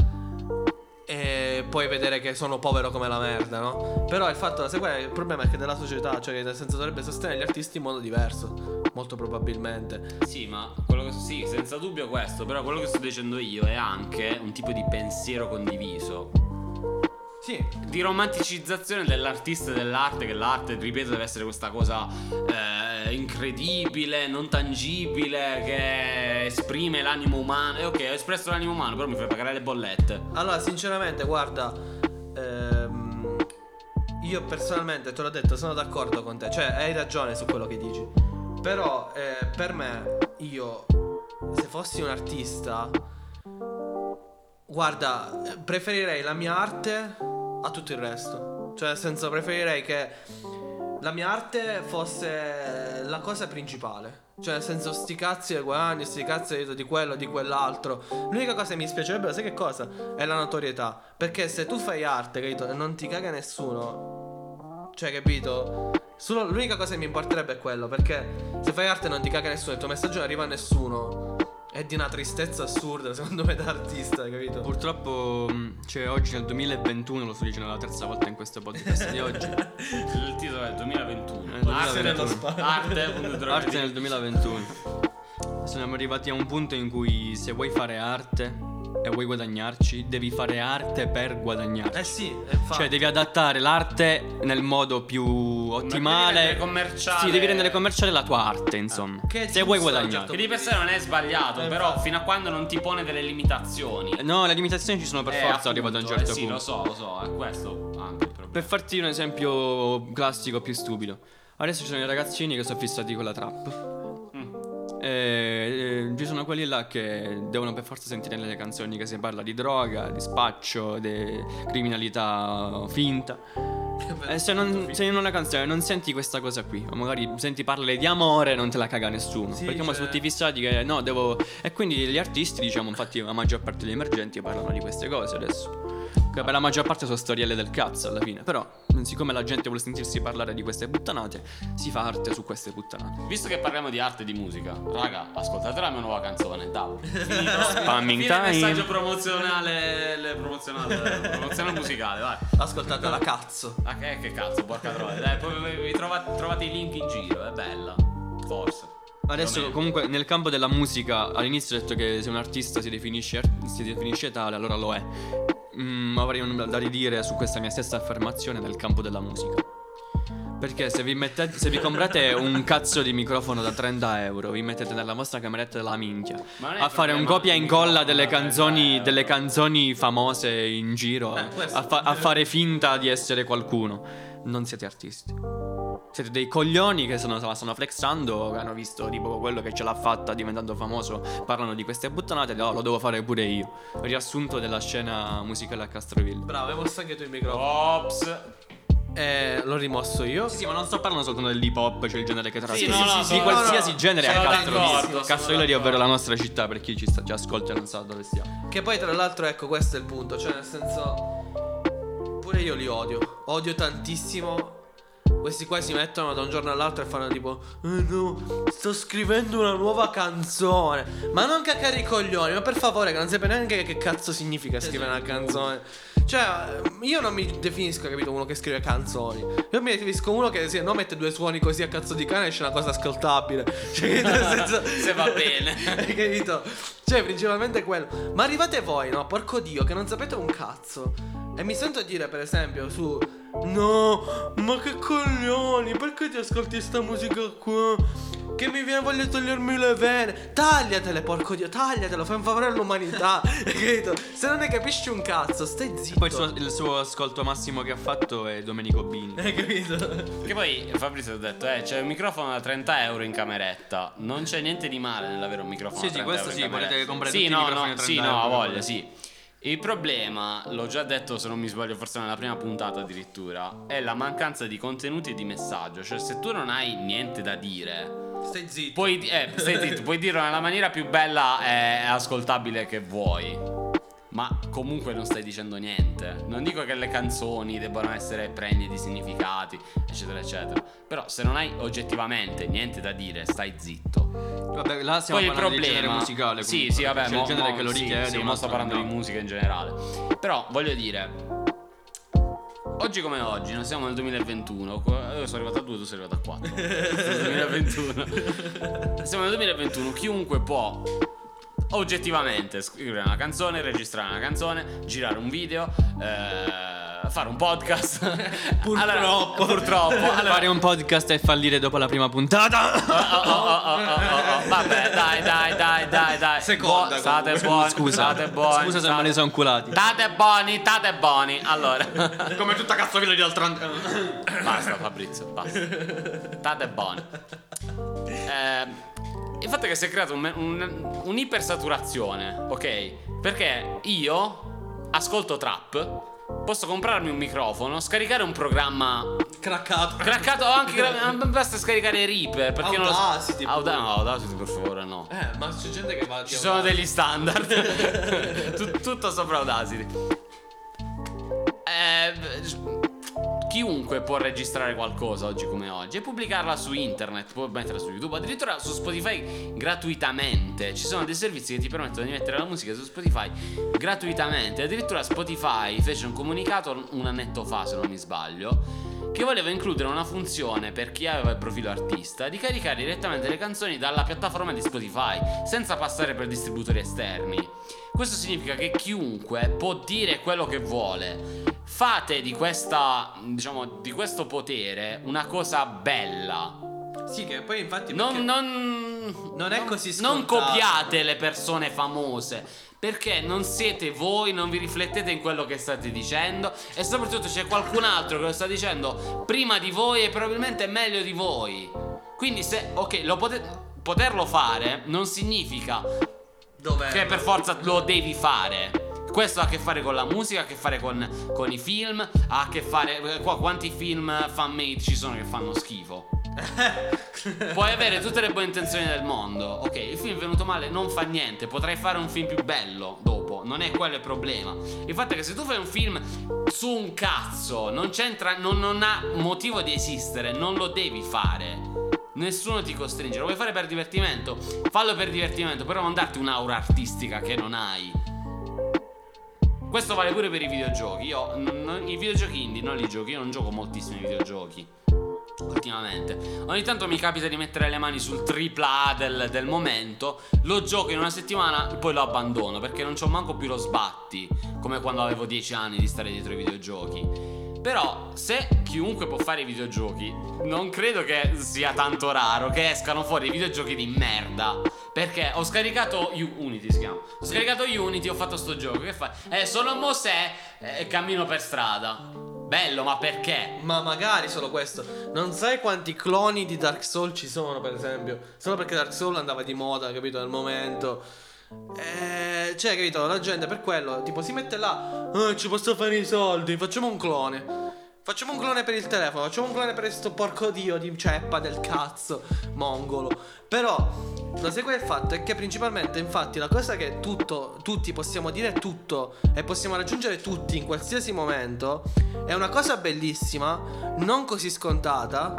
e poi vedere che sono povero come la merda, no? Però il fatto, qual è il problema è che della società, cioè nel senso dovrebbe sostenere gli artisti in modo diverso, molto probabilmente. Sì, ma quello che sì, senza dubbio questo, però quello che sto dicendo io è anche un tipo di pensiero condiviso. Sì, Di romanticizzazione dell'artista e dell'arte, che l'arte, ripeto, deve essere questa cosa eh, incredibile, non tangibile, che esprime l'animo umano. E ok, ho espresso l'animo umano, però mi fai pagare le bollette. allora sinceramente, guarda, ehm, io personalmente te l'ho detto, sono d'accordo con te, cioè hai ragione su quello che dici. Però eh, per me, io, se fossi un artista, guarda, preferirei la mia arte a tutto il resto. Cioè, nel senso, preferirei che la mia arte fosse la cosa principale. Cioè, nel senso, sti cazzi e guadagni, sti cazzi di quello, di quell'altro. L'unica cosa che mi spiacerebbe, sai che cosa? È la notorietà. Perché se tu fai arte, capito, e non ti caga nessuno, cioè, capito? Solo l'unica cosa che mi importerebbe è quello. Perché se fai arte e non ti caga nessuno, il tuo messaggio non arriva a nessuno. È di una tristezza assurda, secondo me, da artista, capito? Purtroppo, mh, cioè, oggi nel 2021, lo sto dicendo la terza volta in questo podcast di oggi. Il titolo è 2021. Eh, Arte 2021. nello spazio. Arte nel 2021. Siamo arrivati a un punto in cui se vuoi fare arte e vuoi guadagnarci, devi fare arte per guadagnarci. Eh sì, e infatti. Cioè, devi adattare l'arte nel modo più ottimale. devi rendere commerciale- Sì, devi rendere commerciale la tua arte, insomma. Che è se vuoi guadagnare. certo. Che di per sé non è sbagliato, Eh, però infatti. fino a quando non ti pone delle limitazioni. No, le limitazioni ci sono per Eh, forza arrivato a un appunto, certo eh sì, punto. lo so, lo so, è questo anche il problema. Per farti un esempio classico più stupido. Adesso ci sono i ragazzini che sono fissati con la trap. Mm. E, eh, ci sono quelli là che devono per forza sentire nelle canzoni che si parla di droga, di spaccio, di criminalità finta. E se, non, se in una canzone non senti questa cosa qui, o magari senti parlare di amore, non te la caga nessuno. Sì, perché cioè- sono tutti fissati che no, devo. E quindi gli artisti, diciamo, infatti la maggior parte degli emergenti parlano di queste cose adesso. Che per la maggior parte sono storielle del cazzo alla fine. Però, siccome la gente vuole sentirsi parlare di queste puttanate, si fa arte su queste puttanate. Visto che parliamo di arte e di musica, raga, ascoltate la mia nuova canzone, Davo. Spamming Fine time. messaggio promozionale, le promozionale, promozionale musicale, vai. Ascoltate la cazzo. Ah, che, che cazzo, porca troia. Dai, poi vi- trovate, trovate i link in giro, è bella. Forse. Adesso comunque nel campo della musica all'inizio ho detto che se un artista si definisce, si definisce tale allora lo è. Mm, avrei un- da ridire su questa mia stessa affermazione nel campo della musica. Perché se vi, mettete, se vi comprate un cazzo di microfono da 30 euro, vi mettete nella vostra cameretta della minchia a fare un copia e incolla delle da 30 canzoni, delle canzoni famose in giro, Eh, a, fa- a fare finta di essere qualcuno. Non siete artisti. Siete dei coglioni che sono, stanno flexando, che hanno visto tipo quello che ce l'ha fatta diventando famoso, parlano di queste buttanate, no, lo devo fare pure io. Riassunto della scena musicale a Castroville. Bravo, hai mosso anche tu il microfono. Ops. Eh, l'ho rimosso io. Sì, sì, ma non sto parlando soltanto dell'hip hop, cioè il genere che trasmette. no, no, di sono- qualsiasi no, no, genere sono a Castroville. Castroville ovvero la nostra città per chi ci, sta, ci ascolta e non sa dove stiamo. Che poi, tra l'altro, ecco, questo è il punto. Cioè, nel senso. Pure io li odio. Odio tantissimo. Questi qua si mettono da un giorno all'altro e fanno tipo. Eh no, sto scrivendo una nuova canzone. Ma non cacare i coglioni, ma per favore, che non sapete neanche che cazzo significa scrivere una canzone. Cioè, io non mi definisco, capito, uno che scrive canzoni. Io mi definisco uno che se no mette due suoni così a cazzo di cane esce una cosa ascoltabile. Cioè, nel senso. Se va bene. Capito? Cioè, principalmente quello. Ma arrivate voi, no? Porco dio, che non sapete un cazzo. E mi sento dire, per esempio, su. No, ma che coglioni, perché ti ascolti sta musica qua? Che mi viene voglia di togliermi le vene. Tagliatele, porco dio, tagliatelo, fai un favore all'umanità. Hai capito? Se non ne capisci un cazzo, stai zitto. Poi il suo, il suo ascolto massimo che ha fatto è Domenico Bini. Hai capito? Che poi Fabrizio ha detto, eh, c'è un microfono da 30 euro in cameretta. Non c'è niente di male nell'avere un microfono Sì, da sì, 30 questo euro in sì, cameretta. potete comprare sì, tutti i no, microfoni no, sì, 30 no, euro. voglia, sì. Il problema, l'ho già detto se non mi sbaglio, forse nella prima puntata addirittura, è la mancanza di contenuti e di messaggio. Cioè, se tu non hai niente da dire, Stai zitto. puoi, eh, stai zitto, puoi dirlo nella maniera più bella e ascoltabile che vuoi. Ma comunque non stai dicendo niente. Non dico che le canzoni debbano essere pregne di significati, eccetera, eccetera. Però se non hai oggettivamente niente da dire, stai zitto. Vabbè, là stiamo Poi il parlando di problema genere musicale. Sì, comunque, sì, vabbè, mo- il genere mo- che lo sì, richiede. Sì, ma altro sto parlando di no. musica in generale. Però voglio dire Oggi come oggi, non siamo nel 2021. Io sono arrivato a 2, tu sei arrivato a 4. Nel 2021. Siamo nel 2021, chiunque può oggettivamente scrivere una canzone, registrare una canzone, girare un video, eh, fare un podcast. Purtroppo. Allora, purtroppo. Allora, Fare un podcast e fallire dopo la prima puntata. Oh, oh, oh, oh, oh, oh, oh. Vabbè, dai, dai, dai, dai, dai. Seconda, Buo- state buoni, Scusa. state buoni. Scusa se state- me ne sono culati. State buoni, state buoni. Allora, Come tutta Cazzovilla di altro basta Fabrizio, basta. State buoni. Eh, il fatto è che si è creato un, un- un'ipersaturazione, ok? Perché io ascolto trap, posso comprarmi un microfono, scaricare un programma Craccato. craccato o anche gra- basta scaricare Reaper perché non lo so. Audacity, Auda- no, Audacity per favore no. Eh, ma c'è gente che va Ci sono degli standard. Tut- tutto sopra Audacity. Eh, chiunque può registrare qualcosa oggi come oggi e pubblicarla su internet, può metterla su YouTube, addirittura su Spotify gratuitamente. Ci sono dei servizi che ti permettono di mettere la musica su Spotify gratuitamente. Addirittura Spotify fece un comunicato un annetto fa, se non mi sbaglio, che voleva includere una funzione per chi aveva il profilo artista di caricare direttamente le canzoni dalla piattaforma di Spotify senza passare per distributori esterni. Questo significa che chiunque può dire quello che vuole. Fate di questa, diciamo, di questo potere una cosa bella. Sì, che poi infatti Non, non, Non è così Non scontato. copiate le persone famose. Perché non siete voi, non vi riflettete in quello che state dicendo. E soprattutto c'è qualcun altro che lo sta dicendo prima di voi e probabilmente meglio di voi. Quindi se, ok, lo pote- poterlo fare non significa Dov'è? che per forza lo devi fare. Questo ha a che fare con la musica, ha a che fare con, con i film, ha a che fare. Qua quanti film fan made ci sono che fanno schifo? Puoi avere tutte le buone intenzioni del mondo. Ok, il film è venuto male, non fa niente. Potrai fare un film più bello dopo. Non è quello il problema. Il fatto è che se tu fai un film su un cazzo, non c'entra. Non, non ha motivo di esistere. Non lo devi fare. Nessuno ti costringe. Lo vuoi fare per divertimento? Fallo per divertimento, però non darti un'aura artistica che non hai. Questo vale pure per i videogiochi. Io non- non- i videogiochi indie non li gioco. Io non gioco moltissimi videogiochi ultimamente. Ogni tanto mi capita di mettere le mani sul tripla A del, del momento, lo gioco in una settimana e poi lo abbandono perché non c'ho manco più lo sbatti, come quando avevo 10 anni di stare dietro i videogiochi. Però se chiunque può fare i videogiochi, non credo che sia tanto raro che escano fuori videogiochi di merda. Perché ho scaricato Unity si chiama. Ho scaricato Unity, ho fatto sto gioco. Che fai? Eh, sono Mosè e cammino per strada. Bello, ma perché? Ma magari solo questo. Non sai quanti cloni di Dark Souls ci sono, per esempio. Solo perché Dark Souls andava di moda, capito? Nel momento. Eh, cioè, capito? La gente per quello, tipo, si mette là. "Eh, ci posso fare i soldi. Facciamo un clone. Facciamo un clone per il telefono. Facciamo un clone per questo porco dio di ceppa del cazzo mongolo. Però. Qual è il fatto? È che principalmente, infatti, la cosa che tutto, tutti possiamo dire tutto e possiamo raggiungere tutti in qualsiasi momento è una cosa bellissima, non così scontata,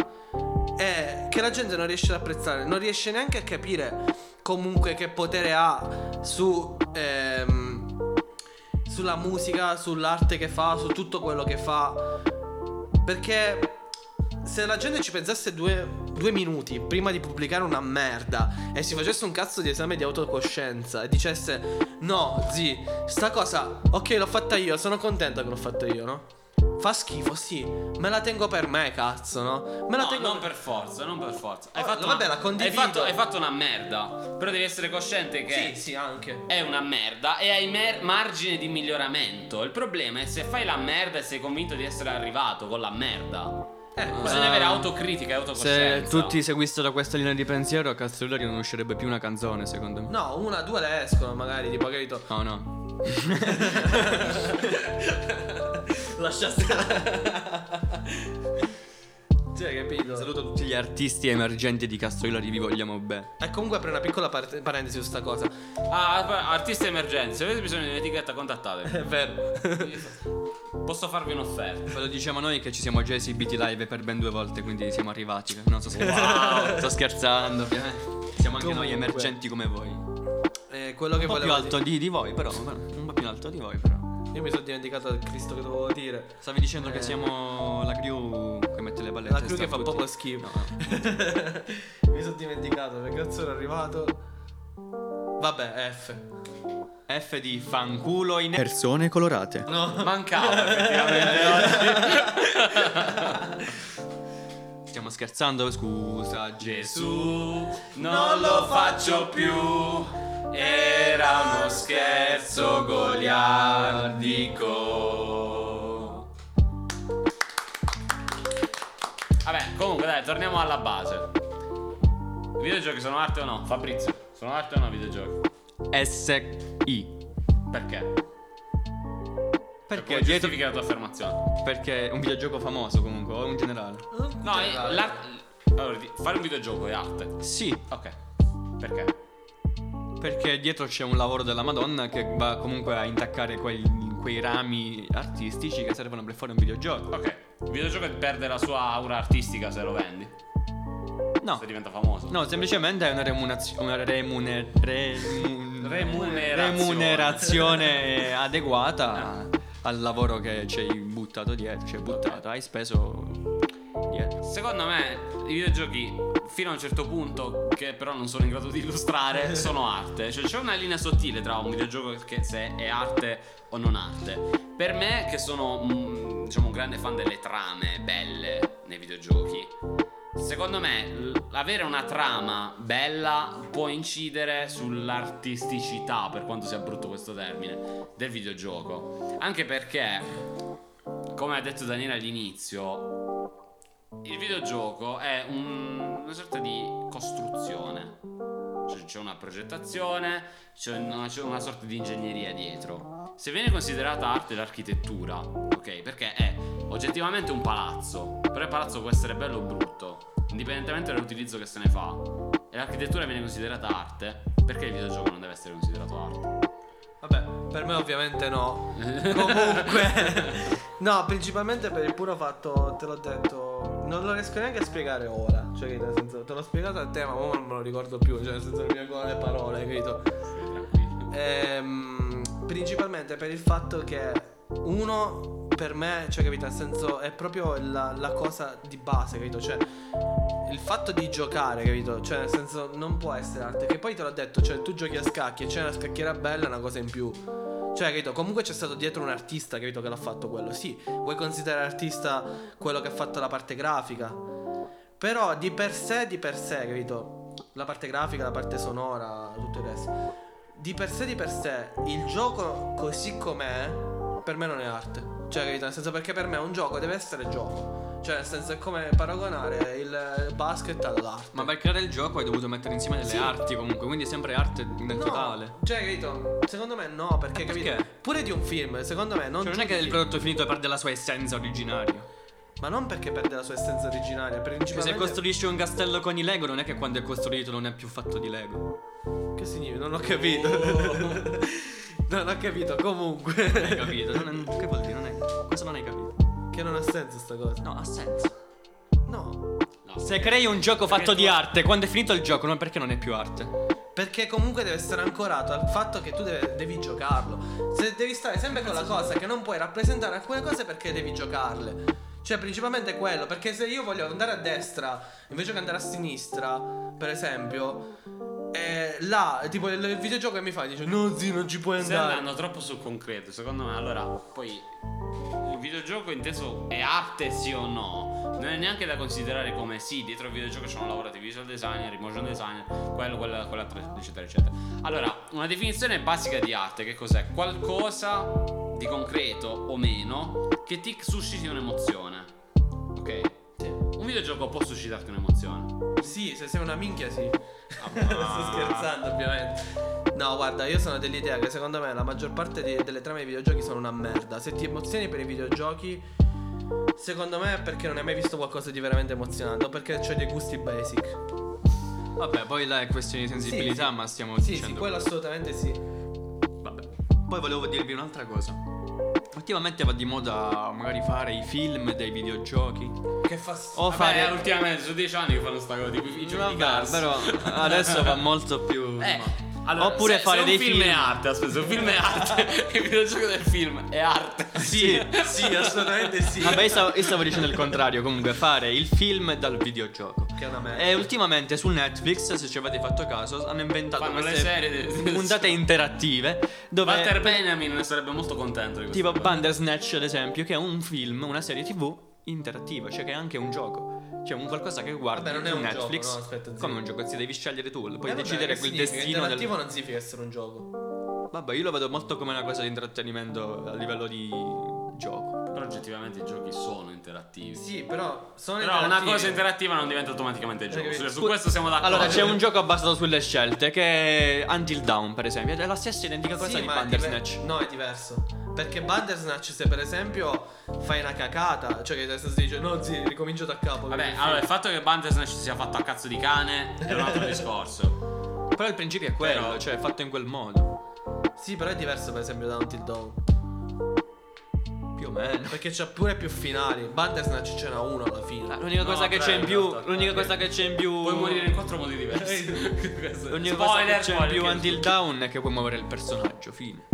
e che la gente non riesce ad apprezzare, non riesce neanche a capire comunque che potere ha su. ehm, sulla musica, sull'arte che fa, su tutto quello che fa. Perché se la gente ci pensasse due, due minuti prima di pubblicare una merda e si facesse un cazzo di esame di autocoscienza e dicesse no, zi, sta cosa, ok, l'ho fatta io, sono contenta che l'ho fatta io, no? Fa schifo, sì, me la tengo per me, cazzo, no? Me la No, tengo non per forza, non per forza. Hai Oh, fatto vabbè, una, la condivido. Hai fatto, hai fatto una merda. Però devi essere cosciente che Sì, sì, anche. è una merda e hai mer- margine di miglioramento. Il problema è se fai la merda e sei convinto di essere arrivato con la merda. Eh, Bisogna Ah. avere autocritica e Se autocoscienza. tutti seguissero questa linea di pensiero, a Castellari non uscirebbe più una canzone, secondo me. No, una, due le escono magari, tipo, capito? No, no. Lascia stare. Cioè, capito? Saluto tutti gli artisti emergenti di Castellari, vi vogliamo bene. E comunque apro una piccola par- parentesi su sta cosa. Ah, artisti emergenzi, se avete bisogno di un'etichetta contattatemi. È vero. Posso farvi un'offerta. Ve lo diciamo noi che ci siamo già esibiti live per ben due volte, quindi siamo arrivati. No, sto scherzando. sto scherzando. Siamo anche noi Comunque. emergenti come voi. Un Eh, quello che po' più volevo alto di, di voi, però. Un po' più alto di voi, però. dire- Io mi sono dimenticato del Cristo che dovevo dire. Stavi dicendo che Eh. siamo la crew che mette le balle a La testa crew che a fa tutti. proprio schifo. No, mi sono dimenticato, che cazzo ero arrivato? Vabbè, F. F di fanculo in persone colorate. No. Mancava effettivamente oggi. Stiamo scherzando, scusa, Gesù. Non lo faccio più. Era uno scherzo goliardico. Vabbè, comunque dai, torniamo alla base. I videogiochi sono arte o no? Fabrizio, sono arte o no videogiochi? SI. Perché? Perché Come dietro giustifichi la tua affermazione? Perché è un videogioco famoso comunque, o in generale. No, eh, l'ar- allora, fare un videogioco è arte. Sì, Ok. Perché? perché dietro c'è un lavoro della Madonna che va comunque a intaccare quei, quei rami artistici che servono per fare un videogioco. Ok. Il videogioco perde la sua aura artistica se lo vendi. No, Se diventa famoso. no, semplicemente è una una remune- remun- Remunerazione. remunerazione adeguata al lavoro che ci hai buttato dietro, ci hai buttato, hai speso dietro. Secondo me i videogiochi fino a un certo punto che però non sono in grado di illustrare sono arte. Cioè c'è una linea sottile tra un videogioco che se è arte o non arte. Per me che sono mm, diciamo un grande fan delle trame belle nei videogiochi. Secondo me avere una trama bella può incidere sull'artisticità, per quanto sia brutto questo termine, del videogioco. Anche perché, come ha detto Daniele all'inizio, il videogioco è un- una sorta di costruzione. Cioè, c'è una progettazione, c'è una, c'è una sorta di ingegneria dietro. Se viene considerata arte l'architettura, ok? Perché è oggettivamente un palazzo, però il palazzo può essere bello o brutto, indipendentemente dall'utilizzo che se ne fa. E l'architettura viene considerata arte, perché il videogioco non deve essere considerato arte? Vabbè, per me ovviamente no. Comunque, no, principalmente per il puro fatto, te l'ho detto, non lo riesco neanche a spiegare ora. Cioè, nel senso, te l'ho spiegato a te, ma ora non me lo ricordo più. Cioè, nel senso, mi vengono le parole, capito? Ehm, principalmente per il fatto che uno per me, cioè capito, nel senso è proprio la, la cosa di base, capito? Cioè il fatto di giocare, capito? Cioè nel senso non può essere arte, che poi te l'ho detto, cioè tu giochi a scacchi e c'è una scacchiera bella, è una cosa in più. Cioè, capito? Comunque c'è stato dietro un artista, capito, che l'ha fatto quello. Sì, vuoi considerare artista quello che ha fatto la parte grafica. Però di per sé, di per sé, capito? La parte grafica, la parte sonora, tutto il resto. Di per sé, di per sé, il gioco così com'è, per me non è arte. Cioè, capito? Nel senso, perché per me un gioco deve essere gioco. Cioè, nel senso, è come paragonare il basket all'arte. Ma per creare il gioco hai dovuto mettere insieme delle Sì. arti comunque, quindi è sempre arte nel No, totale. Cioè, capito? Secondo me no, perché, capito? perché? Pure di un film, secondo me non Cioè, non è che il prodotto finito perde la sua essenza originaria. Ma non perché perde la sua essenza originaria, Cioè, se principalmente costruisci un castello con i Lego, non è che quando è costruito non è più fatto di Lego. Che significa? Non ho capito. non ho capito, comunque. Hai capito? Non è- che vuol dire? Non è, cosa non hai capito? che non ha senso sta cosa. No, ha senso. No. No. Se crei un gioco Perché fatto tu- di arte, quando è finito il gioco, non perché non è più arte. Perché comunque deve essere ancorato al fatto che tu deve- devi giocarlo. Se devi stare sempre con la cosa che non puoi rappresentare alcune cose perché devi giocarle. Cioè, principalmente quello. Perché se io voglio andare a destra invece che andare a sinistra, per esempio, eh, là, tipo il, il videogioco che mi fa dice: No, zi, non ci puoi Stai andare. andando troppo sul concreto, secondo me. Allora, poi il videogioco inteso è arte sì o no? Non è neanche da considerare come sì, dietro il videogioco ci hanno lavorato i visual designer, motion designer, quello, quello, quell'altro, eccetera, eccetera. Allora, una definizione basica di arte, che cos'è? Qualcosa di concreto o meno che ti susciti un'emozione. Ok? Sì. Un videogioco può suscitarti un'emozione. Sì, se sei una minchia, sì. Ah. Sto scherzando, ovviamente. No, guarda, io sono dell'idea che secondo me la maggior parte di- delle trame dei videogiochi sono una merda. Se ti emozioni per i videogiochi, secondo me è perché non hai mai visto qualcosa di veramente emozionante o perché c'hai dei gusti basic. Vabbè, poi là è questione di sensibilità, Sì, sì. ma stiamo Sì, dicendo. sì, quello assolutamente sì. Vabbè. Poi volevo dirvi un'altra cosa. Ultimamente va di moda magari fare i film dei videogiochi. Che fa O Vabbè, fare. ultimamente sono dieci anni che fanno sta cosa, tipo i giochi di Vabbè, cars. però adesso va molto più. Eh, ma- allora, Oppure se- fare se dei un film, film. è arte, aspetta, se un film è arte, il videogioco del film è arte. Sì, Sì, assolutamente sì. Vabbè, io stavo, io stavo dicendo il contrario. Comunque, fare il film dal videogioco. Che è una merda. E ultimamente su Netflix, se ci avete fatto caso, hanno inventato Fanno le queste serie di- puntate interattive dove Walter Benjamin ne sarebbe molto contento di questo. tipo Bandersnatch ad esempio, che è un film, una serie TV interattiva, cioè che è anche un gioco. Cioè un qualcosa che guardi Vabbè, non è un Netflix. gioco, no, aspetta, zio. Come un gioco, si devi scegliere tu, puoi Eh, vabbè, decidere quel destino del non significa essere un gioco. Vabbè, io lo vedo molto come una cosa di intrattenimento a livello di gioco. Oggettivamente i giochi sono interattivi. Sì, però sono Però una interattivi. cosa interattiva non diventa automaticamente gioco. capito? Su, questo siamo d'accordo. Allora, c'è un gioco basato sulle scelte che è Until Dawn, per esempio, è la stessa identica cosa Sì, di ma è Bandersnatch. diver- No, è diverso. Perché Bandersnatch, se per esempio fai una cacata, cioè che adesso si dice no, sì, ricomincio da capo. Vabbè, allora il fatto che Bandersnatch sia fatto a cazzo di cane è un altro discorso. Però il principio è quello, Però- cioè è fatto in quel modo. Sì, però è diverso per esempio da Until Dawn. Più meno. Perché c'ha pure più finali. Bandersnatch ce n'ha uno alla fine. L'unica No, cosa che c'è in più, realtà. l'unica cosa che c'è in più Puoi morire in quattro modi diversi. L'unica cosa che c'è in più che- Until Dawn è che puoi muovere il personaggio, fine.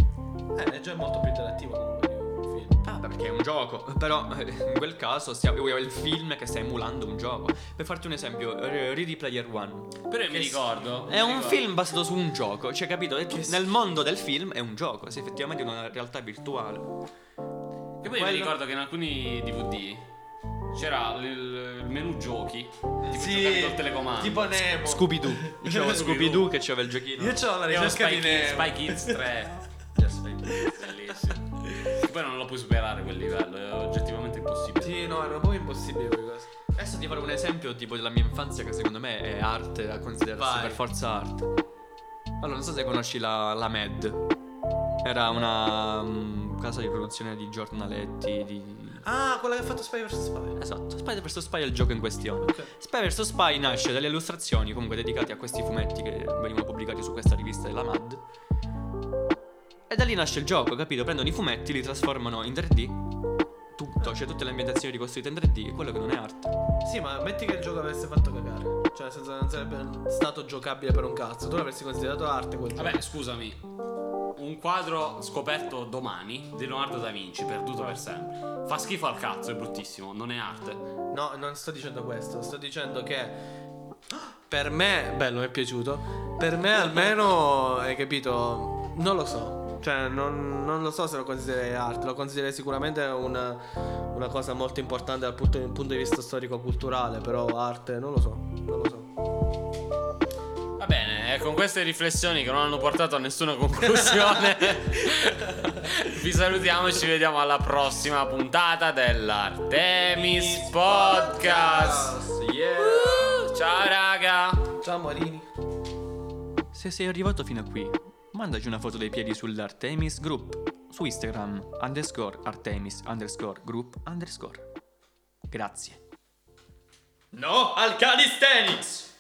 Eh, è già molto più interattivo comunque. Ah, perché è un gioco. Però eh, in quel caso stia- è il film che sta emulando un gioco. Per farti un esempio, Ready Player One. Però io mi Che ricordo. È mi un ricordo- film basato su un gioco, cioè capito? E Nel mondo del film è un gioco, se effettivamente è una realtà virtuale. Che poi mi Quello- ricordo che in alcuni DVD c'era il, il menu giochi. Tipo Sì, giocavi col telecomando. tipo Nemo. Scooby-Doo. C'era Scooby-Doo che c'aveva il giochino. Io c'ho la Io ho ricerca Spy di Kids, Nemo. Spy Kids 3. Bellissimo. E poi non lo puoi superare quel livello, è oggettivamente impossibile. Sì, no, era un po' impossibile quelle cose. Adesso ti farò un esempio tipo della mia infanzia che secondo me è arte da considerarsi Vai. per forza arte. Allora, non so se conosci la, la Med. Era una mm, casa di produzione di giornaletti, di... Ah, quella che ha fatto Spy vs Spy. Esatto, Spy vs Spy è il gioco in questione. Ok. Spy vs Spy nasce dalle illustrazioni comunque dedicate a questi fumetti che venivano pubblicati su questa rivista della MAD. E da lì nasce il gioco, capito? Prendono i fumetti, li trasformano in 3D. Tutto, cioè tutte le ambientazioni ricostruite in 3D, e quello che non è arte. Sì, ma metti che il gioco avesse fatto cagare. Cioè, nel senso, non sarebbe stato giocabile per un cazzo. Tu l'avresti considerato arte quel gioco. Vabbè, scusami. Un quadro scoperto domani di Leonardo da Vinci, perduto per sempre. Fa schifo al cazzo, è bruttissimo, non è arte. No, non sto dicendo questo. Sto dicendo che. Per me, bello, mi è piaciuto. Per me, almeno, hai capito? Non lo so. Cioè, non, non lo so se lo considererei arte. Lo considererei sicuramente una, una cosa molto importante dal punto, punto di vista storico-culturale. Però, arte, non lo so. Non lo so. Va bene, e con queste riflessioni che non hanno portato a nessuna conclusione, vi salutiamo e ci vediamo alla prossima puntata dell'Artemis Podcast. Yeah! Ciao raga! Ciao, Marini. Se sei arrivato fino a qui, mandaci una foto dei piedi sull'Artemis Group su Instagram underscore Artemis underscore group underscore. Grazie. No al calisthenics!